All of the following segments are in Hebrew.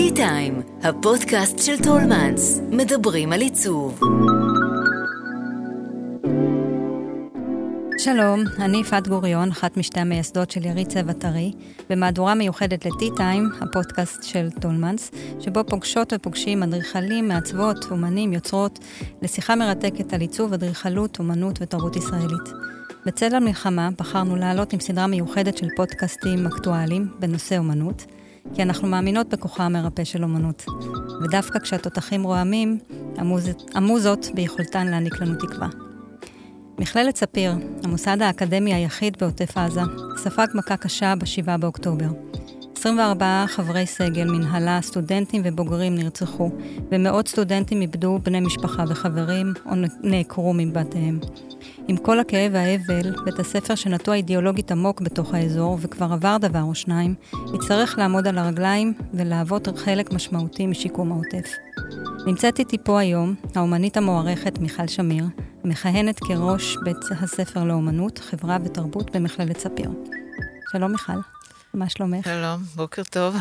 Tea Time, הפודקאסט של טולמנס, מדברים על עיצוב. שלום, אני יפעת גוריון, אחת משתי המייסדות של יריד צבע טרי, במהדורה מיוחדת ל-Tea Time, הפודקאסט של טולמנס, שבו פוגשות ופוגשים אדריכלים, מעצבות, אומנים, יוצרות, לשיחה מרתקת על עיצוב, אדריכלות, אומנות ותרבות ישראלית. בצל המלחמה בחרנו לעלות עם סדרה מיוחדת של פודקאסטים אקטואליים בנושא אומנות, כי אנחנו מאמינות בכוחה המרפא של אומנות. ודווקא כשהתותחים רועמים, המוז... המוזות ביכולתן להעניק לנו תקווה. מכללת ספיר, המוסד האקדמי היחיד בעוטף עזה, ספג מכה קשה ב-7 באוקטובר. 24 חברי סגל, מנהלה, סטודנטים ובוגרים נרצחו, ומאות סטודנטים איבדו בני משפחה וחברים או נעקרו מבתיהם. עם כל הכאב והאבל, בית הספר שנטוע אידיאולוגית עמוק בתוך האזור, וכבר עבר דבר או שניים, יצטרך לעמוד על הרגליים ולהוות חלק משמעותי משיקום העוטף. נמצאת איתי פה היום האומנית המוערכת מיכל שמיר, מכהנת כראש בית הספר לאומנות, חברה ותרבות במכללת ספיר. שלום מיכל, מה שלומך? שלום, בוקר טוב.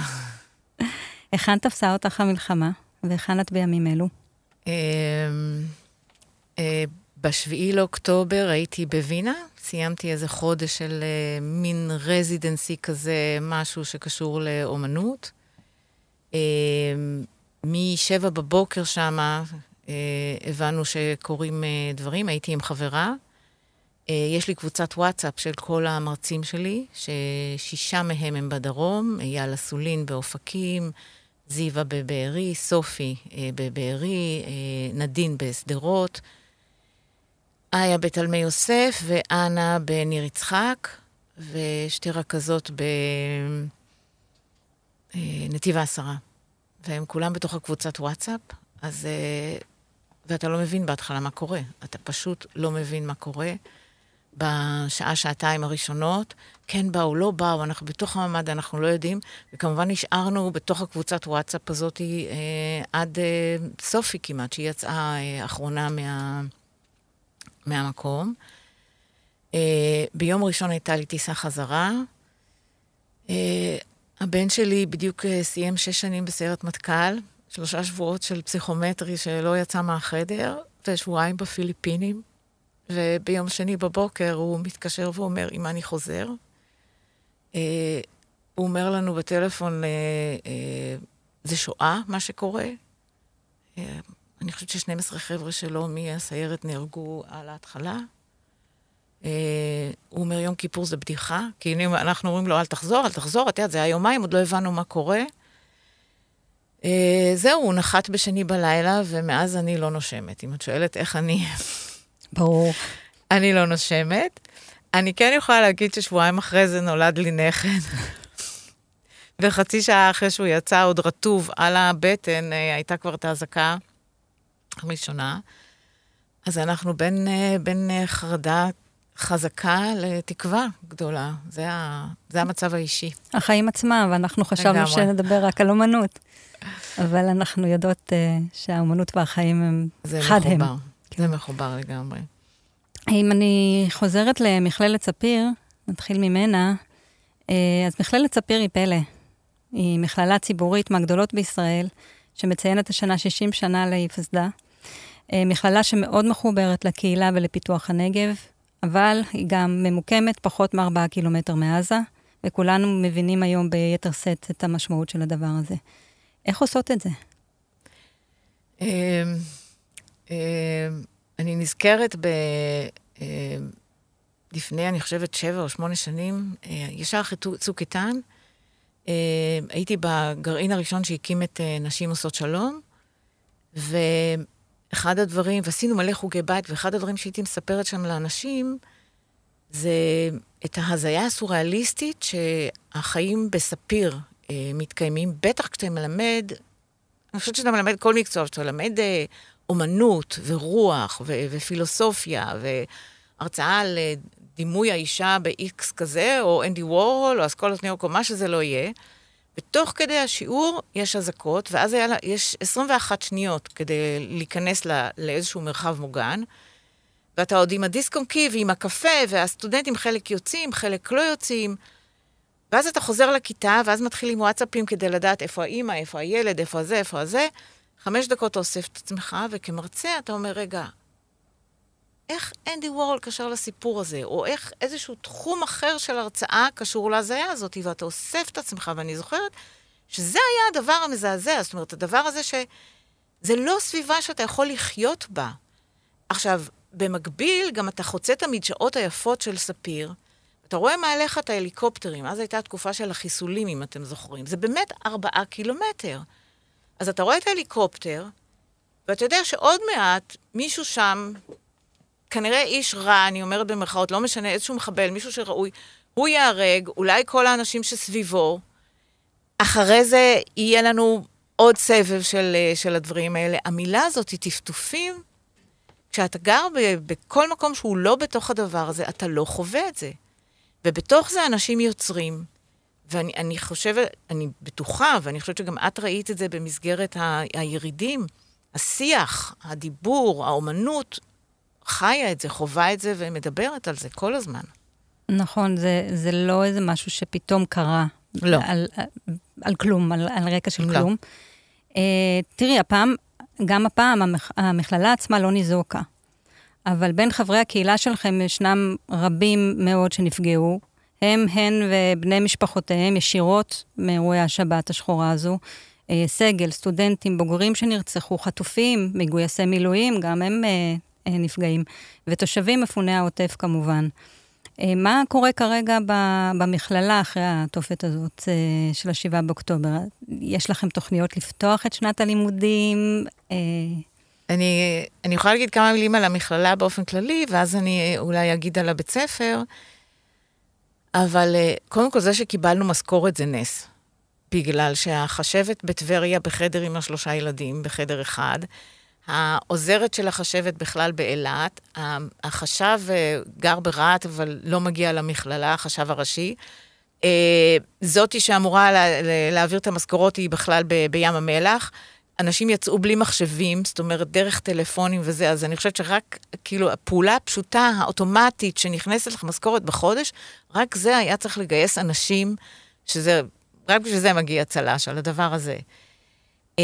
היכן תפסה אותך המלחמה, והיכן את בימים אלו? אמ, אה, בשביעי לאוקטובר הייתי בווינה, סיימתי איזה חודש של uh, מין רזידנסי כזה, משהו שקשור לאומנות. Uh, משבע בבוקר שמה uh, הבנו שקורים דברים, הייתי עם חברה. Uh, יש לי קבוצת וואטסאפ של כל המרצים שלי, ששישה מהם הם בדרום, אייל אסולין באופקים, זיווה בבארי, סופי uh, בבארי, uh, נדין בשדרות. איה בתלמי יוסף ואנה בניר יצחק, ושתי רכזות בנתיב אה, העשרה. והם כולם בתוך הקבוצת וואטסאפ, אז... אה, ואתה לא מבין בהתחלה מה קורה. אתה פשוט לא מבין מה קורה. בשעה, שעתיים הראשונות, כן באו, לא באו, אנחנו בתוך הממ"ד, אנחנו לא יודעים. וכמובן נשארנו בתוך הקבוצת וואטסאפ הזאת אה, עד אה, סופי כמעט, שהיא יצאה אה, אחרונה מה... מהמקום. Uh, ביום ראשון הייתה לי טיסה חזרה. Uh, הבן שלי בדיוק uh, סיים שש שנים בסיירת מטכ"ל, שלושה שבועות של פסיכומטרי שלא יצא מהחדר, ושבועיים בפיליפינים. וביום שני בבוקר הוא מתקשר ואומר, אם אני חוזר? Uh, הוא אומר לנו בטלפון, uh, uh, זה שואה, מה שקורה. Uh, אני חושבת ש-12 חבר'ה שלו מהסיירת נהרגו על ההתחלה. אה, הוא אומר, יום כיפור זה בדיחה, כי אנחנו אומרים לו, אל תחזור, אל תחזור, את יודעת, זה היה יומיים, עוד לא הבנו מה קורה. אה, זהו, הוא נחת בשני בלילה, ומאז אני לא נושמת. אם את שואלת איך אני... ברור. אני לא נושמת. אני כן יכולה להגיד ששבועיים אחרי זה נולד לי נכד. וחצי שעה אחרי שהוא יצא, עוד רטוב על הבטן, אה, הייתה כבר את האזעקה. ראשונה, אז אנחנו בין, אה, בין אה, חרדה חזקה לתקווה גדולה. זה, ה, זה המצב האישי. החיים עצמם, ואנחנו חשבנו לגמרי. שנדבר רק על אומנות. אבל אנחנו יודעות uh, שהאומנות והחיים הם חד הם. מחובר, כן. זה מחובר לגמרי. אם אני חוזרת למכללת ספיר, נתחיל ממנה, uh, אז מכללת ספיר היא פלא. היא מכללה ציבורית מהגדולות בישראל, שמציינת השנה 60 שנה להיווסדה. אה, מכללה שמאוד מחוברת לקהילה ולפיתוח הנגב, אבל היא גם ממוקמת פחות מ-4 קילומטר מעזה, וכולנו מבינים היום ביתר שאת את המשמעות של הדבר הזה. איך עושות את זה? אמ, אני נזכרת ב... אמ, לפני, אני חושבת, שבע או שמונה שנים, אה, ישר אחרי צוק איתן, הייתי בגרעין הראשון שהקים את אה, נשים עושות שלום, ו... אחד הדברים, ועשינו מלא חוגי בית, ואחד הדברים שהייתי מספרת שם לאנשים, זה את ההזיה הסוריאליסטית שהחיים בספיר אה, מתקיימים, בטח כשאתה מלמד, אני חושבת שאתה מלמד כל מקצוע, כשאתה מלמד אה, אומנות ורוח ו- ופילוסופיה והרצאה על אה, דימוי האישה ב-X כזה, או אנדי וורהול, או אסכולת ניו או מה שזה לא יהיה. ותוך כדי השיעור יש אזעקות, ואז היה יש 21 שניות כדי להיכנס לא, לאיזשהו מרחב מוגן, ואתה עוד עם הדיסק און קי ועם הקפה, והסטודנטים חלק יוצאים, חלק לא יוצאים, ואז אתה חוזר לכיתה, ואז מתחילים וואטסאפים כדי לדעת איפה האימא, איפה הילד, איפה הזה, איפה הזה. חמש דקות אתה אוסף את עצמך, וכמרצה אתה אומר, רגע, איך אנדי וורל קשר לסיפור הזה, או איך איזשהו תחום אחר של הרצאה קשור להזיה הזאת, ואתה אוסף את עצמך, ואני זוכרת שזה היה הדבר המזעזע, זאת אומרת, הדבר הזה ש... זה לא סביבה שאתה יכול לחיות בה. עכשיו, במקביל, גם אתה חוצה את המדשאות היפות של ספיר, אתה רואה מעליך את ההליקופטרים, אז הייתה התקופה של החיסולים, אם אתם זוכרים. זה באמת ארבעה קילומטר. אז אתה רואה את ההליקופטר, ואתה יודע שעוד מעט מישהו שם, כנראה איש רע, אני אומרת במרכאות, לא משנה, איזשהו מחבל, מישהו שראוי, הוא ייהרג, אולי כל האנשים שסביבו. אחרי זה יהיה לנו עוד סבב של, של הדברים האלה. המילה הזאת היא טפטופים. כשאתה גר ב, בכל מקום שהוא לא בתוך הדבר הזה, אתה לא חווה את זה. ובתוך זה אנשים יוצרים. ואני אני חושבת, אני בטוחה, ואני חושבת שגם את ראית את זה במסגרת ה, הירידים, השיח, הדיבור, האומנות, חיה את זה, חווה את זה ומדברת על זה כל הזמן. נכון, זה, זה לא איזה משהו שפתאום קרה. לא. על, על, על כלום, על, על רקע של לא. כלום. Uh, תראי, הפעם, גם הפעם המכ, המכללה עצמה לא ניזוקה. אבל בין חברי הקהילה שלכם ישנם רבים מאוד שנפגעו. הם, הן ובני משפחותיהם ישירות מאירועי השבת השחורה הזו. אה, סגל, סטודנטים, בוגרים שנרצחו, חטופים, מגויסי מילואים, גם הם אה, אה, נפגעים. ותושבים מפוני העוטף כמובן. מה קורה כרגע במכללה אחרי התופת הזאת של ה-7 באוקטובר? יש לכם תוכניות לפתוח את שנת הלימודים? אני, אני יכולה להגיד כמה מילים על המכללה באופן כללי, ואז אני אולי אגיד על הבית ספר. אבל קודם כל, זה שקיבלנו משכורת זה נס. בגלל שהחשבת בטבריה בחדר עם השלושה ילדים, בחדר אחד, העוזרת של החשבת בכלל באילת, החשב גר ברהט, אבל לא מגיע למכללה, החשב הראשי. זאתי שאמורה להעביר את המשכורות היא בכלל בים המלח. אנשים יצאו בלי מחשבים, זאת אומרת, דרך טלפונים וזה, אז אני חושבת שרק, כאילו, הפעולה הפשוטה, האוטומטית, שנכנסת לך משכורת בחודש, רק זה היה צריך לגייס אנשים, שזה, רק בשביל זה מגיע צל"ש, על הדבר הזה. Uh,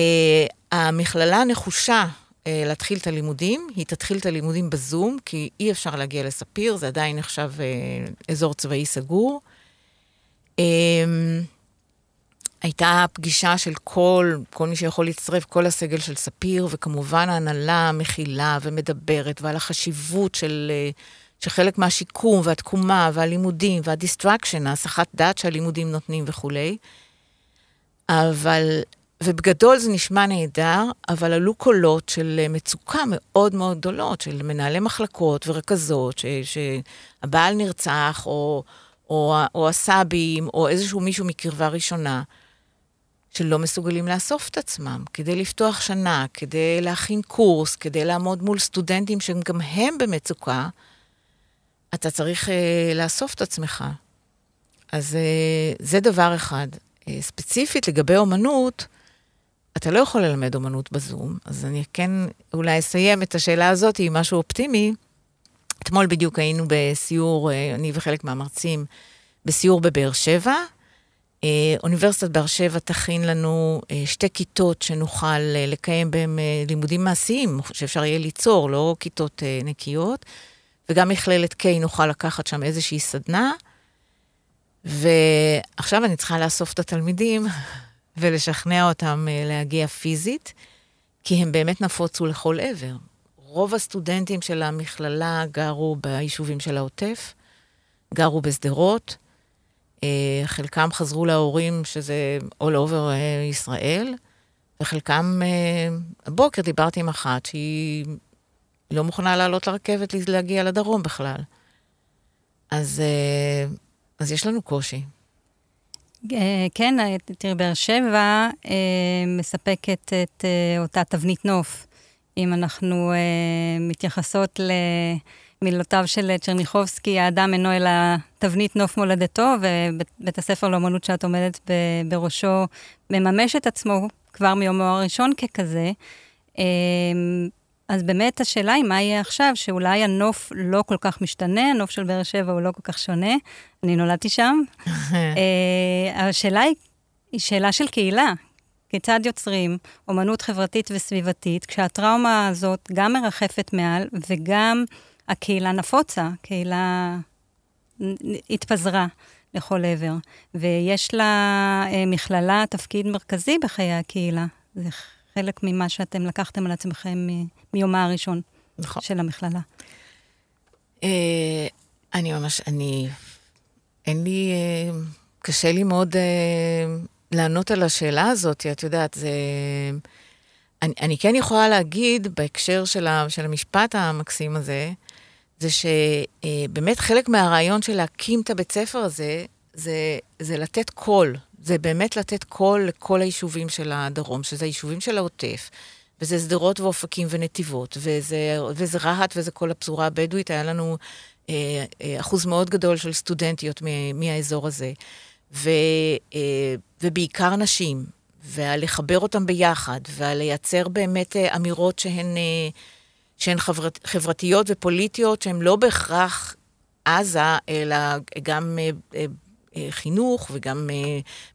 המכללה נחושה uh, להתחיל את הלימודים, היא תתחיל את הלימודים בזום, כי אי אפשר להגיע לספיר, זה עדיין נחשב uh, אזור צבאי סגור. Uh, הייתה פגישה של כל, כל מי שיכול להצטרף, כל הסגל של ספיר, וכמובן ההנהלה מכילה ומדברת, ועל החשיבות של, של חלק מהשיקום והתקומה והלימודים והדיסטרקשן, ההסחת דעת שהלימודים נותנים וכולי. אבל, ובגדול זה נשמע נהדר, אבל עלו קולות של מצוקה מאוד מאוד גדולות, של מנהלי מחלקות ורכזות, ש, שהבעל נרצח, או, או, או הסבים, או איזשהו מישהו מקרבה ראשונה. שלא מסוגלים לאסוף את עצמם, כדי לפתוח שנה, כדי להכין קורס, כדי לעמוד מול סטודנטים שגם הם במצוקה, אתה צריך אה, לאסוף את עצמך. אז אה, זה דבר אחד. אה, ספציפית לגבי אומנות, אתה לא יכול ללמד אומנות בזום, אז אני כן אולי אסיים את השאלה הזאת עם משהו אופטימי. אתמול בדיוק היינו בסיור, אה, אני וחלק מהמרצים, בסיור בבאר שבע, אוניברסיטת באר שבע תכין לנו אה, שתי כיתות שנוכל אה, לקיים בהן לימודים מעשיים, שאפשר יהיה ליצור, לא כיתות נקיות, וגם מכללת K נוכל לקחת שם איזושהי סדנה. ועכשיו אני צריכה לאסוף את התלמידים ולשכנע אותם להגיע פיזית, כי הם באמת נפוצו לכל עבר. רוב הסטודנטים של המכללה גרו ביישובים של העוטף, גרו בשדרות, אה, חלקם חזרו להורים, שזה all over אה, ישראל, וחלקם, אה, הבוקר דיברתי עם אחת שהיא לא מוכנה לעלות לרכבת להגיע לדרום בכלל. אז, אז יש לנו קושי. כן, תראי, באר שבע מספקת את אותה תבנית נוף. אם אנחנו מתייחסות ל... מילותיו של צ'רניחובסקי, האדם אינו אלא תבנית נוף מולדתו, ובית הספר לאמנות שאת עומדת בראשו מממש את עצמו כבר מיומו הראשון ככזה. אמ, אז באמת השאלה היא מה יהיה עכשיו, שאולי הנוף לא כל כך משתנה, הנוף של באר שבע הוא לא כל כך שונה. אני נולדתי שם. אה, השאלה היא, היא שאלה של קהילה. כיצד יוצרים אומנות חברתית וסביבתית, כשהטראומה הזאת גם מרחפת מעל וגם הקהילה נפוצה, קהילה התפזרה לכל עבר. ויש למכללה אה, תפקיד מרכזי בחיי הקהילה. זה חלק ממה שאתם לקחתם על עצמכם מיומה הראשון נכון. של המכללה. אה, אני ממש, אני, אין לי, אה, קשה לי מאוד לענות על השאלה הזאת, את יודעת, זה... אני, אני כן יכולה להגיד, בהקשר של, ה, של המשפט המקסים הזה, זה שבאמת חלק מהרעיון של להקים את הבית ספר הזה, זה, זה לתת קול. זה באמת לתת קול לכל היישובים של הדרום, שזה היישובים של העוטף, וזה שדרות ואופקים ונתיבות, וזה, וזה רהט וזה כל הפזורה הבדואית. היה לנו אה, אה, אחוז מאוד גדול של סטודנטיות מהאזור הזה. ו, אה, ובעיקר נשים, ולחבר אותם ביחד, ולייצר באמת אה, אמירות שהן, אה, שהן חברת, חברתיות ופוליטיות, שהן לא בהכרח עזה, אלא גם חינוך וגם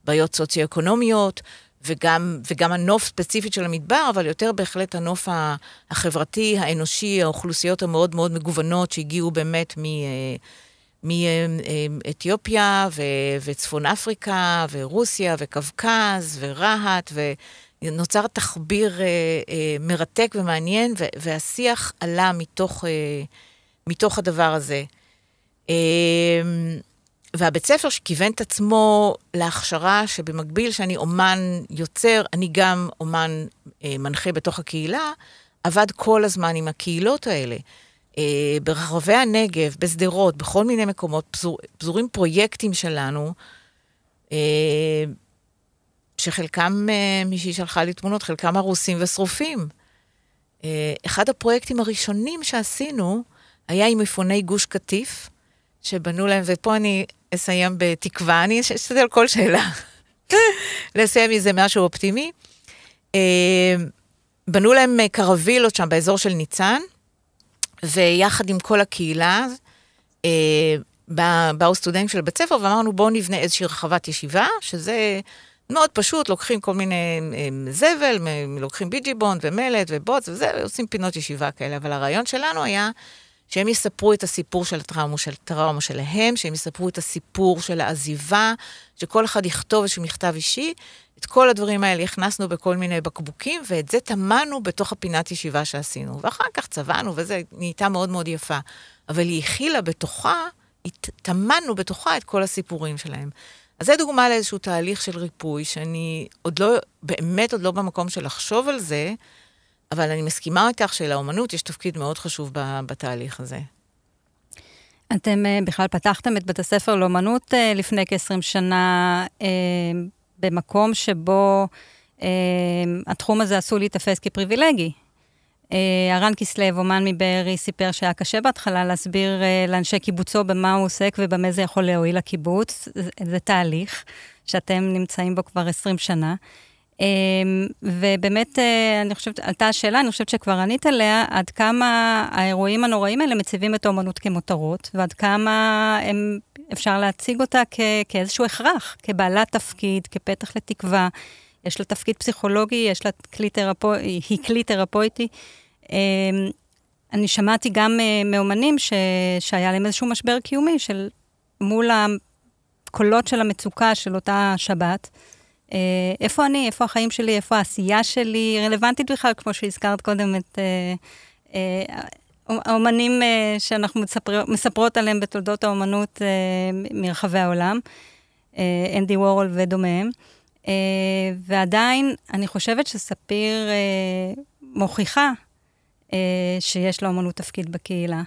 בעיות סוציו-אקונומיות. וגם, וגם הנוף ספציפית של המדבר, אבל יותר בהחלט הנוף החברתי, האנושי, האוכלוסיות המאוד מאוד מגוונות שהגיעו באמת מ... מאתיופיה וצפון אפריקה ורוסיה וקווקז ורהט, ונוצר תחביר אה, אה, מרתק ומעניין, והשיח עלה מתוך, אה, מתוך הדבר הזה. והבית ספר שכיוון את עצמו להכשרה שבמקביל שאני אומן יוצר, אני גם אומן מנחה בתוך הקהילה, עבד כל הזמן עם הקהילות האלה. אה, ברחבי הנגב, בשדרות, בכל מיני מקומות, פזור, פזורים פרויקטים שלנו, אה, שחלקם, אה, מישהי שלחה לי תמונות, חלקם הרוסים ושרופים. אה, אחד הפרויקטים הראשונים שעשינו היה עם מפוני גוש קטיף, שבנו להם, ופה אני אסיים בתקווה, אני אשתדל כל שאלה, לסיים מזה משהו אופטימי. אה, בנו להם קרווילות שם באזור של ניצן, ויחד עם כל הקהילה, אה, באו סטודנטים של בית ספר ואמרנו בואו נבנה איזושהי רחבת ישיבה, שזה מאוד פשוט, לוקחים כל מיני אה, זבל, לוקחים ביג'י בונד ומלט ובוץ וזה, ועושים פינות ישיבה כאלה, אבל הרעיון שלנו היה שהם יספרו את הסיפור של הטראומה, של שלהם, שהם יספרו את הסיפור של העזיבה, שכל אחד יכתוב איזשהו מכתב אישי. את כל הדברים האלה הכנסנו בכל מיני בקבוקים, ואת זה טמנו בתוך הפינת ישיבה שעשינו. ואחר כך צבענו, וזה נהייתה מאוד מאוד יפה. אבל היא הכילה בתוכה, טמנו בתוכה את כל הסיפורים שלהם. אז זה דוגמה לאיזשהו תהליך של ריפוי, שאני עוד לא, באמת עוד לא במקום של לחשוב על זה, אבל אני מסכימה איתך שלאומנות יש תפקיד מאוד חשוב בתהליך הזה. אתם uh, בכלל פתחתם את בית הספר לאומנות uh, לפני כ-20 שנה uh, במקום שבו uh, התחום הזה עשוי להיתפס כפריבילגי. Uh, הרן כסלו, אומן מבארי, סיפר שהיה קשה בהתחלה להסביר uh, לאנשי קיבוצו במה הוא עוסק ובמה זה יכול להועיל לקיבוץ. זה, זה תהליך שאתם נמצאים בו כבר 20 שנה. אמ, ובאמת, אה, אני חושבת, עלתה השאלה, אני חושבת שכבר ענית עליה, עד כמה האירועים הנוראים האלה מציבים את האומנות כמותרות, ועד כמה הם, אפשר להציג אותה כ, כאיזשהו הכרח, כבעלת תפקיד, כפתח לתקווה. יש לה תפקיד פסיכולוגי, יש לה כלי תרפו... היא כלי תרפויטי. אמ, אני שמעתי גם אה, מאומנים ש... שהיה להם איזשהו משבר קיומי של מול הקולות של המצוקה של אותה שבת. אה, איפה אני, איפה החיים שלי, איפה העשייה שלי, רלוונטית בכלל, כמו שהזכרת קודם את אה, האומנים שאנחנו מספר, מספרות עליהם בתולדות האומנות מרחבי העולם, אנדי וורול ודומיהם. ועדיין, אני חושבת שספיר מוכיחה שיש לאומנות תפקיד בקהילה.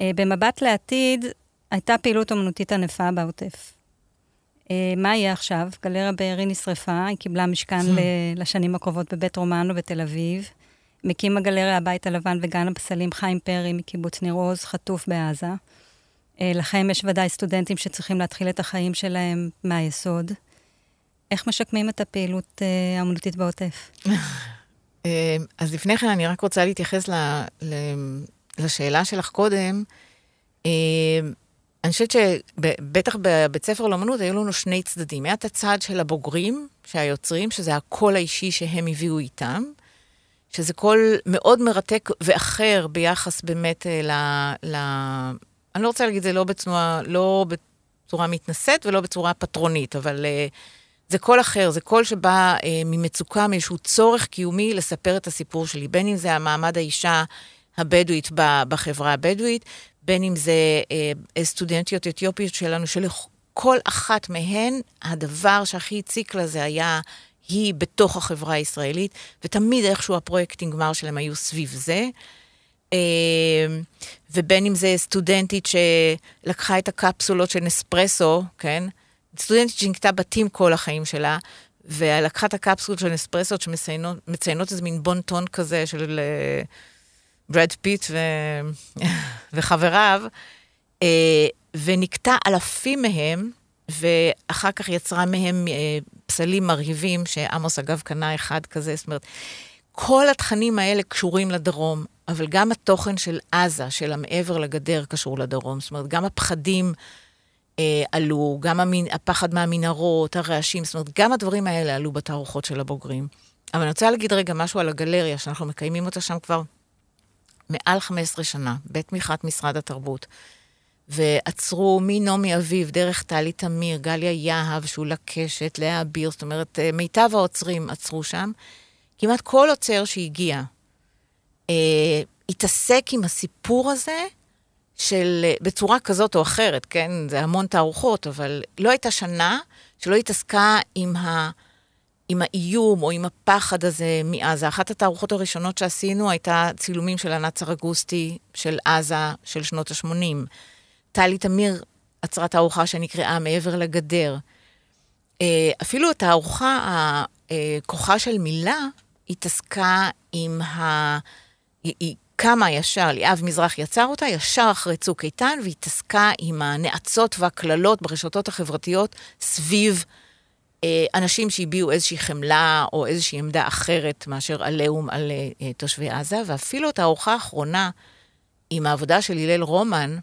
במבט לעתיד, הייתה פעילות אומנותית ענפה בעוטף. אה, מה יהיה עכשיו? גלריה בארי נשרפה, היא קיבלה משכן. לשנים הקרובות בבית רומנו בתל אביב. מקים הגלריה הבית הלבן וגן הפסלים חיים פרי מקיבוץ ניר עוז, חטוף בעזה. אה, לכם יש ודאי סטודנטים שצריכים להתחיל את החיים שלהם מהיסוד. איך משקמים את הפעילות אה, האמנותית בעוטף? אז לפני כן אני רק רוצה להתייחס ל, לשאלה שלך קודם. אני חושבת שבטח בבית ספר לאמנות היו לנו שני צדדים. היה את הצד של הבוגרים, שהיוצרים, שזה הקול האישי שהם הביאו איתם, שזה קול מאוד מרתק ואחר ביחס באמת ל... ל אני לא רוצה להגיד זה לא בצורה, לא בצורה מתנשאת ולא בצורה פטרונית, אבל uh, זה קול אחר, זה קול שבא uh, ממצוקה, מאיזשהו צורך קיומי לספר את הסיפור שלי, בין אם זה המעמד האישה הבדואית בחברה הבדואית, בין אם זה סטודנטיות אתיופיות שלנו, שלכל אחת מהן, הדבר שהכי הציק לה זה היה היא בתוך החברה הישראלית, ותמיד איכשהו הפרויקטים גמר שלהם היו סביב זה. אה, ובין אם זה סטודנטית שלקחה את הקפסולות של נספרסו, כן? סטודנטית שנקטה בתים כל החיים שלה, ולקחה את הקפסולות של נספרסו שמציינות איזה מין בון-טון כזה של ברד uh, פיט ו... וחבריו, uh, ונקטה אלפים מהם, ואחר כך יצרה מהם פסלים מרהיבים, שעמוס אגב קנה אחד כזה, זאת אומרת, כל התכנים האלה קשורים לדרום, אבל גם התוכן של עזה, של המעבר לגדר, קשור לדרום. זאת אומרת, גם הפחדים אה, עלו, גם המין, הפחד מהמנהרות, הרעשים, זאת אומרת, גם הדברים האלה עלו בתערוכות של הבוגרים. אבל אני רוצה להגיד רגע משהו על הגלריה, שאנחנו מקיימים אותה שם כבר מעל 15 שנה, בתמיכת משרד התרבות. ועצרו מנעמי אביב, דרך טלי תמיר, גליה יהב, שולה קשת, לאה אביר, זאת אומרת, אה, מיטב העוצרים עצרו שם. כמעט כל עוצר שהגיע אה, התעסק עם הסיפור הזה של, אה, בצורה כזאת או אחרת, כן? זה המון תערוכות, אבל לא הייתה שנה שלא התעסקה עם, ה, עם האיום או עם הפחד הזה מעזה. אחת התערוכות הראשונות שעשינו הייתה צילומים של ענת סרגוסטי של עזה של שנות ה-80. טלי תמיר עצרה תערוכה שנקראה מעבר לגדר. אה, אפילו התערוכה, כוחה של מילה, התעסקה עם ה... היא קמה ישר, ליאב מזרח יצר אותה, ישר אחרי צוק איתן, והתעסקה עם הנאצות והקללות ברשתות החברתיות סביב אה, אנשים שהביעו איזושהי חמלה או איזושהי עמדה אחרת מאשר עליהום על אה, תושבי עזה, ואפילו את הארוחה האחרונה עם העבודה של הלל רומן,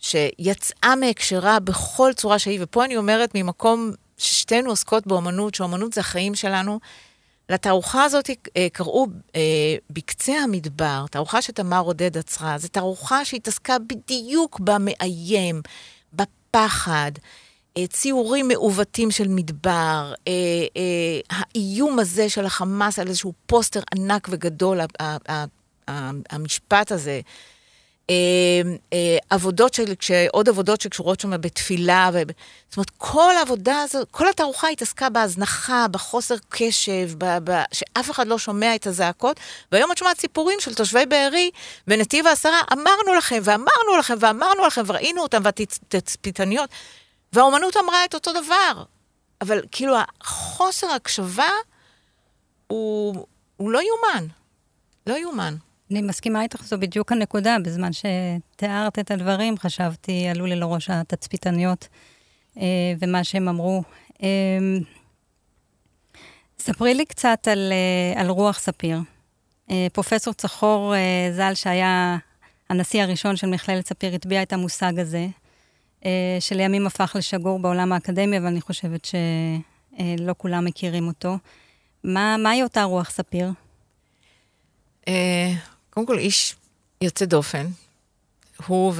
שיצאה מהקשרה בכל צורה שהיא, ופה אני אומרת ממקום ששתינו עוסקות באומנות, שאומנות זה החיים שלנו, לתערוכה הזאת אה, קראו אה, בקצה המדבר, תערוכה שתמר עודד עצרה, זו תערוכה שהתעסקה בדיוק במאיים, בפחד, אה, ציורים מעוותים של מדבר, האיום הזה של החמאס על איזשהו פוסטר ענק וגדול, המשפט הזה. אה, אה, עבודות של, עוד עבודות שקשורות שם בתפילה, ו... זאת אומרת, כל העבודה הזאת, כל התערוכה התעסקה בהזנחה, בחוסר קשב, ב, ב, שאף אחד לא שומע את הזעקות, והיום את שומעת סיפורים של תושבי בארי ונתיב העשרה, אמרנו לכם, ואמרנו לכם, ואמרנו לכם, וראינו אותם, והתצפיתניות, והאומנות אמרה את אותו דבר. אבל כאילו, החוסר הקשבה הוא, הוא לא יאומן. לא יאומן. אני מסכימה איתך, זו בדיוק הנקודה. בזמן שתיארת את הדברים, חשבתי, עלו לי לראש התצפיתניות אה, ומה שהם אמרו. אה, ספרי לי קצת על, אה, על רוח ספיר. אה, פרופסור צחור אה, ז"ל, שהיה הנשיא הראשון של מכללת ספיר, הטביע את המושג הזה, אה, שלימים הפך לשגור בעולם האקדמי, אבל אני חושבת שלא אה, כולם מכירים אותו. מה, מהי אותה רוח ספיר? אה, קודם כל, איש יוצא דופן. הוא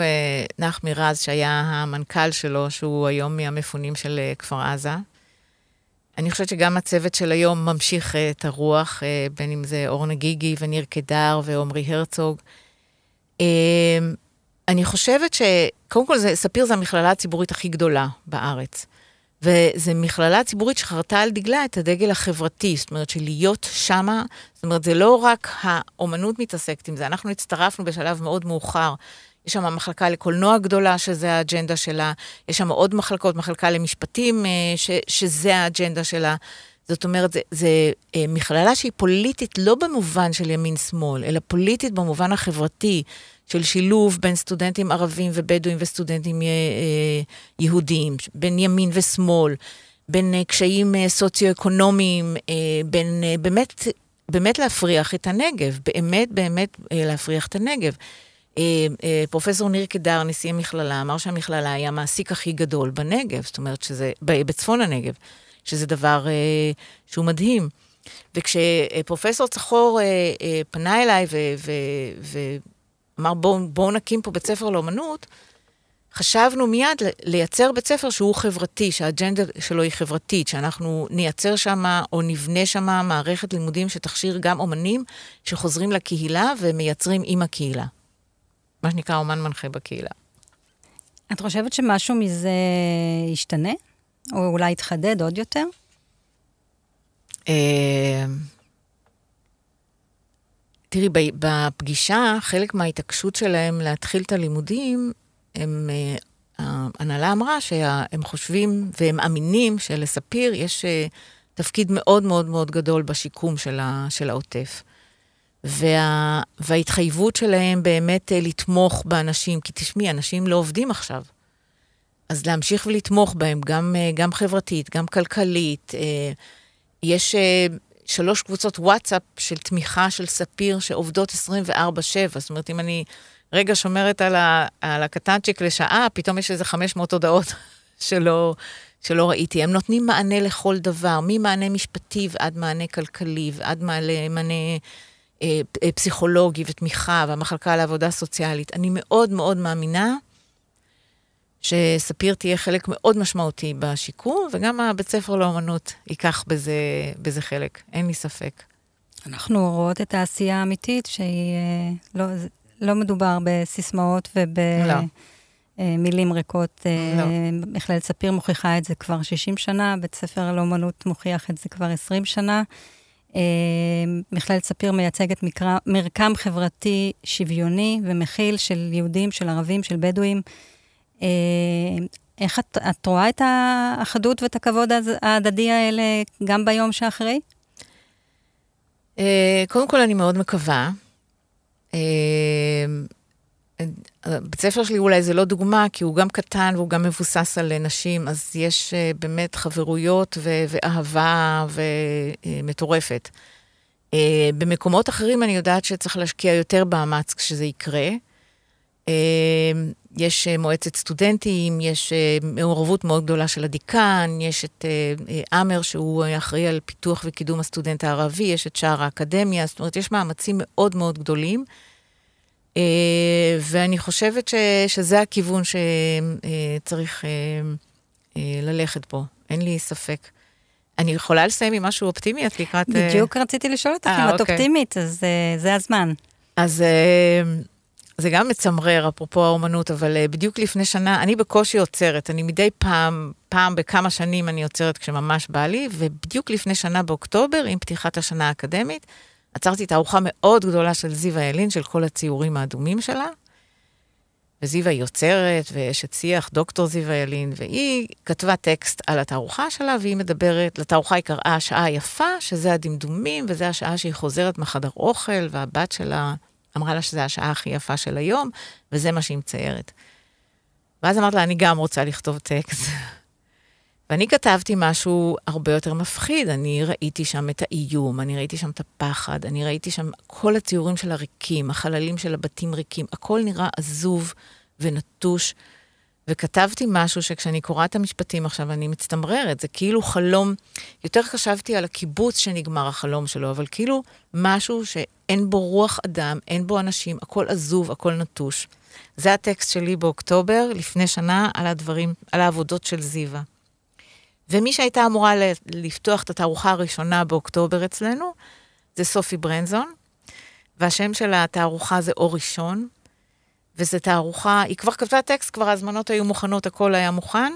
ונחמי רז, שהיה המנכ"ל שלו, שהוא היום מהמפונים של אה, כפר עזה. אני חושבת שגם הצוות של היום ממשיך אה, את הרוח, אה, בין אם זה אורנה גיגי וניר קדר ועמרי הרצוג. אני חושבת שקודם כל, זה, ספיר זה המכללה הציבורית הכי גדולה בארץ. וזו מכללה ציבורית שחרתה על דגלה את הדגל החברתי, זאת אומרת שלהיות שמה, זאת אומרת זה לא רק האומנות מתעסקת עם זה, אנחנו הצטרפנו בשלב מאוד מאוחר. יש שם מחלקה לקולנוע גדולה, שזה האג'נדה שלה, יש שם עוד מחלקות, מחלקה למשפטים, אה, ש, שזה האג'נדה שלה. זאת אומרת, זה, אה, מכללה שהיא פוליטית לא במובן של ימין-שמאל, אלא פוליטית במובן החברתי, של שילוב בין סטודנטים ערבים ובדואים וסטודנטים אה, אה, יהודים, בין ימין ושמאל, בין קשיים סוציו-אקונומיים, בין באמת באמת להפריח את הנגב, באמת באמת אה, להפריח את הנגב. אה, אה, פרופסור ניר קידר, נשיא המכללה, אמר שהמכללה היא המעסיק הכי גדול בנגב, זאת אומרת שזה, בצפון הנגב, שזה דבר שהוא מדהים. וכשפרופסור צחור פנה אליי ואמר, בואו בוא נקים פה בית ספר לאומנות, חשבנו מיד לייצר בית ספר שהוא חברתי, שהאג'נדה שלו היא חברתית, שאנחנו נייצר שם או נבנה שם מערכת לימודים שתכשיר גם אומנים שחוזרים לקהילה ומייצרים עם הקהילה. מה שנקרא אומן מנחה בקהילה. את חושבת שמשהו מזה ישתנה? או אולי יתחדד עוד יותר? תראי, בפגישה, חלק מההתעקשות שלהם להתחיל את הלימודים הם, אה, ההנהלה אמרה שהם חושבים והם מאמינים שלספיר יש אה, תפקיד מאוד מאוד מאוד גדול בשיקום של, ה, של העוטף. וה, וההתחייבות שלהם באמת אה, לתמוך באנשים, כי תשמעי, אנשים לא עובדים עכשיו. אז להמשיך ולתמוך בהם, גם, גם חברתית, גם כלכלית. יש שלוש קבוצות וואטסאפ של תמיכה של ספיר שעובדות 24-7. זאת אומרת, אם אני רגע שומרת על, ה, על הקטנצ'יק לשעה, פתאום יש איזה 500 הודעות שלא, שלא ראיתי. הם נותנים מענה לכל דבר, ממענה משפטי ועד מענה כלכלי, ועד מענה, מענה אה, אה, פסיכולוגי ותמיכה, והמחלקה לעבודה סוציאלית. אני מאוד מאוד מאמינה שספיר תהיה חלק מאוד משמעותי בשיקום, וגם הבית ספר לאומנות ייקח בזה, בזה חלק, אין לי ספק. אנחנו רואות את העשייה האמיתית, שהיא אה, לא, לא מדובר בסיסמאות ובמילים לא. ריקות. אה, לא. מכללת ספיר מוכיחה את זה כבר 60 שנה, בית ספר לאומנות מוכיח את זה כבר 20 שנה. אה, מכללת ספיר מייצגת מקרא, מרקם חברתי שוויוני ומכיל של יהודים, של ערבים, של בדואים. אה, איך את, את רואה את האחדות ואת הכבוד ההדדי האלה גם ביום שאחרי? קודם כל, אני מאוד מקווה. אמ, בית ספר שלי אולי זה לא דוגמה, כי הוא גם קטן והוא גם מבוסס על נשים, אז יש אה, באמת חברויות ו- ואהבה ומטורפת. אה, במקומות אחרים אני יודעת שצריך להשקיע יותר מאמץ כשזה יקרה. אמ, יש אה, מועצת סטודנטים, יש מעורבות מאוד גדולה של הדיקן, יש את עמר שהוא אחראי על פיתוח וקידום הסטודנט הערבי, יש את שער האקדמיה, זאת אומרת, יש מאמצים מאוד מאוד גדולים. אה, ואני חושבת ש, שזה הכיוון שצריך אה, ללכת בו, אין לי ספק. אני יכולה לסיים עם משהו אופטימי? את לקראת... בדיוק רציתי לשאול אותך אם את אוקיי. אופטימית, אז זה הזמן. אז זה גם מצמרר, אפרופו האומנות, אבל uh, בדיוק לפני שנה, אני בקושי עוצרת, אני מדי פעם, פעם בכמה שנים אני עוצרת כשממש בא לי, ובדיוק לפני שנה באוקטובר, עם פתיחת השנה האקדמית, עצרתי תערוכה מאוד גדולה של זיווה ילין, של כל הציורים האדומים שלה. וזיווה יוצרת, ואשת שיח, דוקטור זיווה ילין, והיא כתבה טקסט על התערוכה שלה, והיא מדברת, לתערוכה היא קראה השעה היפה, שזה הדמדומים, וזה השעה שהיא חוזרת מחדר אוכל, והבת שלה אמרה לה שזו השעה הכי יפה של היום, וזה מה שהיא מציירת. ואז אמרת לה, אני גם רוצה לכתוב טקסט. ואני כתבתי משהו הרבה יותר מפחיד. אני ראיתי שם את האיום, אני ראיתי שם את הפחד, אני ראיתי שם כל הציורים של הריקים, החללים של הבתים ריקים, הכל נראה עזוב ונטוש. וכתבתי משהו שכשאני קוראת את המשפטים עכשיו, אני מצטמררת, זה כאילו חלום, יותר חשבתי על הקיבוץ שנגמר החלום שלו, אבל כאילו משהו שאין בו רוח אדם, אין בו אנשים, הכל עזוב, הכל נטוש. זה הטקסט שלי באוקטובר, לפני שנה, על הדברים, על העבודות של זיווה. ומי שהייתה אמורה לפתוח את התערוכה הראשונה באוקטובר אצלנו, זה סופי ברנזון, והשם של התערוכה זה אור ראשון, וזו תערוכה, היא כבר כתבה טקסט, כבר ההזמנות היו מוכנות, הכל היה מוכן.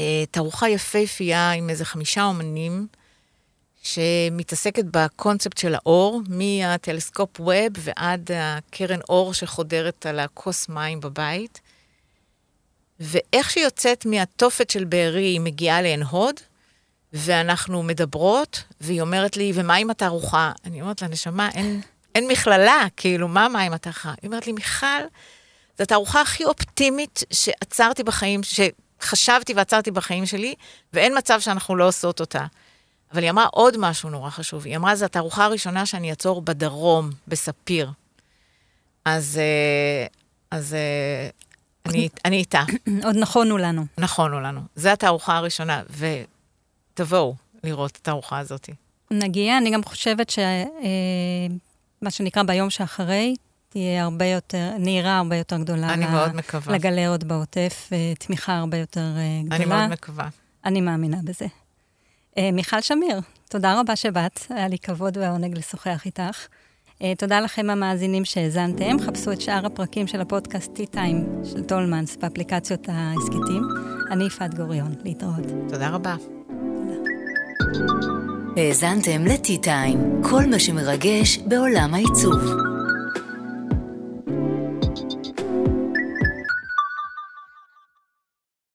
אה, תערוכה יפהפייה עם איזה חמישה אומנים, שמתעסקת בקונספט של האור, מהטלסקופ ווב ועד הקרן אור שחודרת על הכוס מים בבית. ואיך שהיא יוצאת מהתופת של בארי, היא מגיעה לעין הוד, ואנחנו מדברות, והיא אומרת לי, ומה עם התערוכה? אני אומרת לה, נשמה, אין, אין מכללה, כאילו, מה מה עם התערוכה? היא אומרת לי, מיכל, זו התערוכה הכי אופטימית שעצרתי בחיים, שחשבתי ועצרתי בחיים שלי, ואין מצב שאנחנו לא עושות אותה. אבל היא אמרה עוד משהו נורא חשוב. היא אמרה, זו התערוכה הראשונה שאני אעצור בדרום, בספיר. אז, אה, אז אה, אני, אני איתה. עוד נכונו לנו. נכונו לנו. זו התערוכה הראשונה, ותבואו לראות את התערוכה הזאת. נגיע, אני גם חושבת שמה אה, שנקרא ביום שאחרי, תהיה הרבה יותר, נהירה הרבה יותר גדולה. אני ל... מאוד מקווה. לגלריות בעוטף, תמיכה הרבה יותר גדולה. אני מאוד מקווה. אני מאמינה בזה. מיכל שמיר, תודה רבה שבאת, היה לי כבוד והעונג לשוחח איתך. אה, תודה לכם המאזינים שהאזנתם. חפשו את שאר הפרקים של הפודקאסט T-Time של טולמנס באפליקציות ההסכתים. אני יפעת גוריון, להתראות. תודה רבה. האזנתם ל-T-Time, כל מה שמרגש בעולם העיצוב.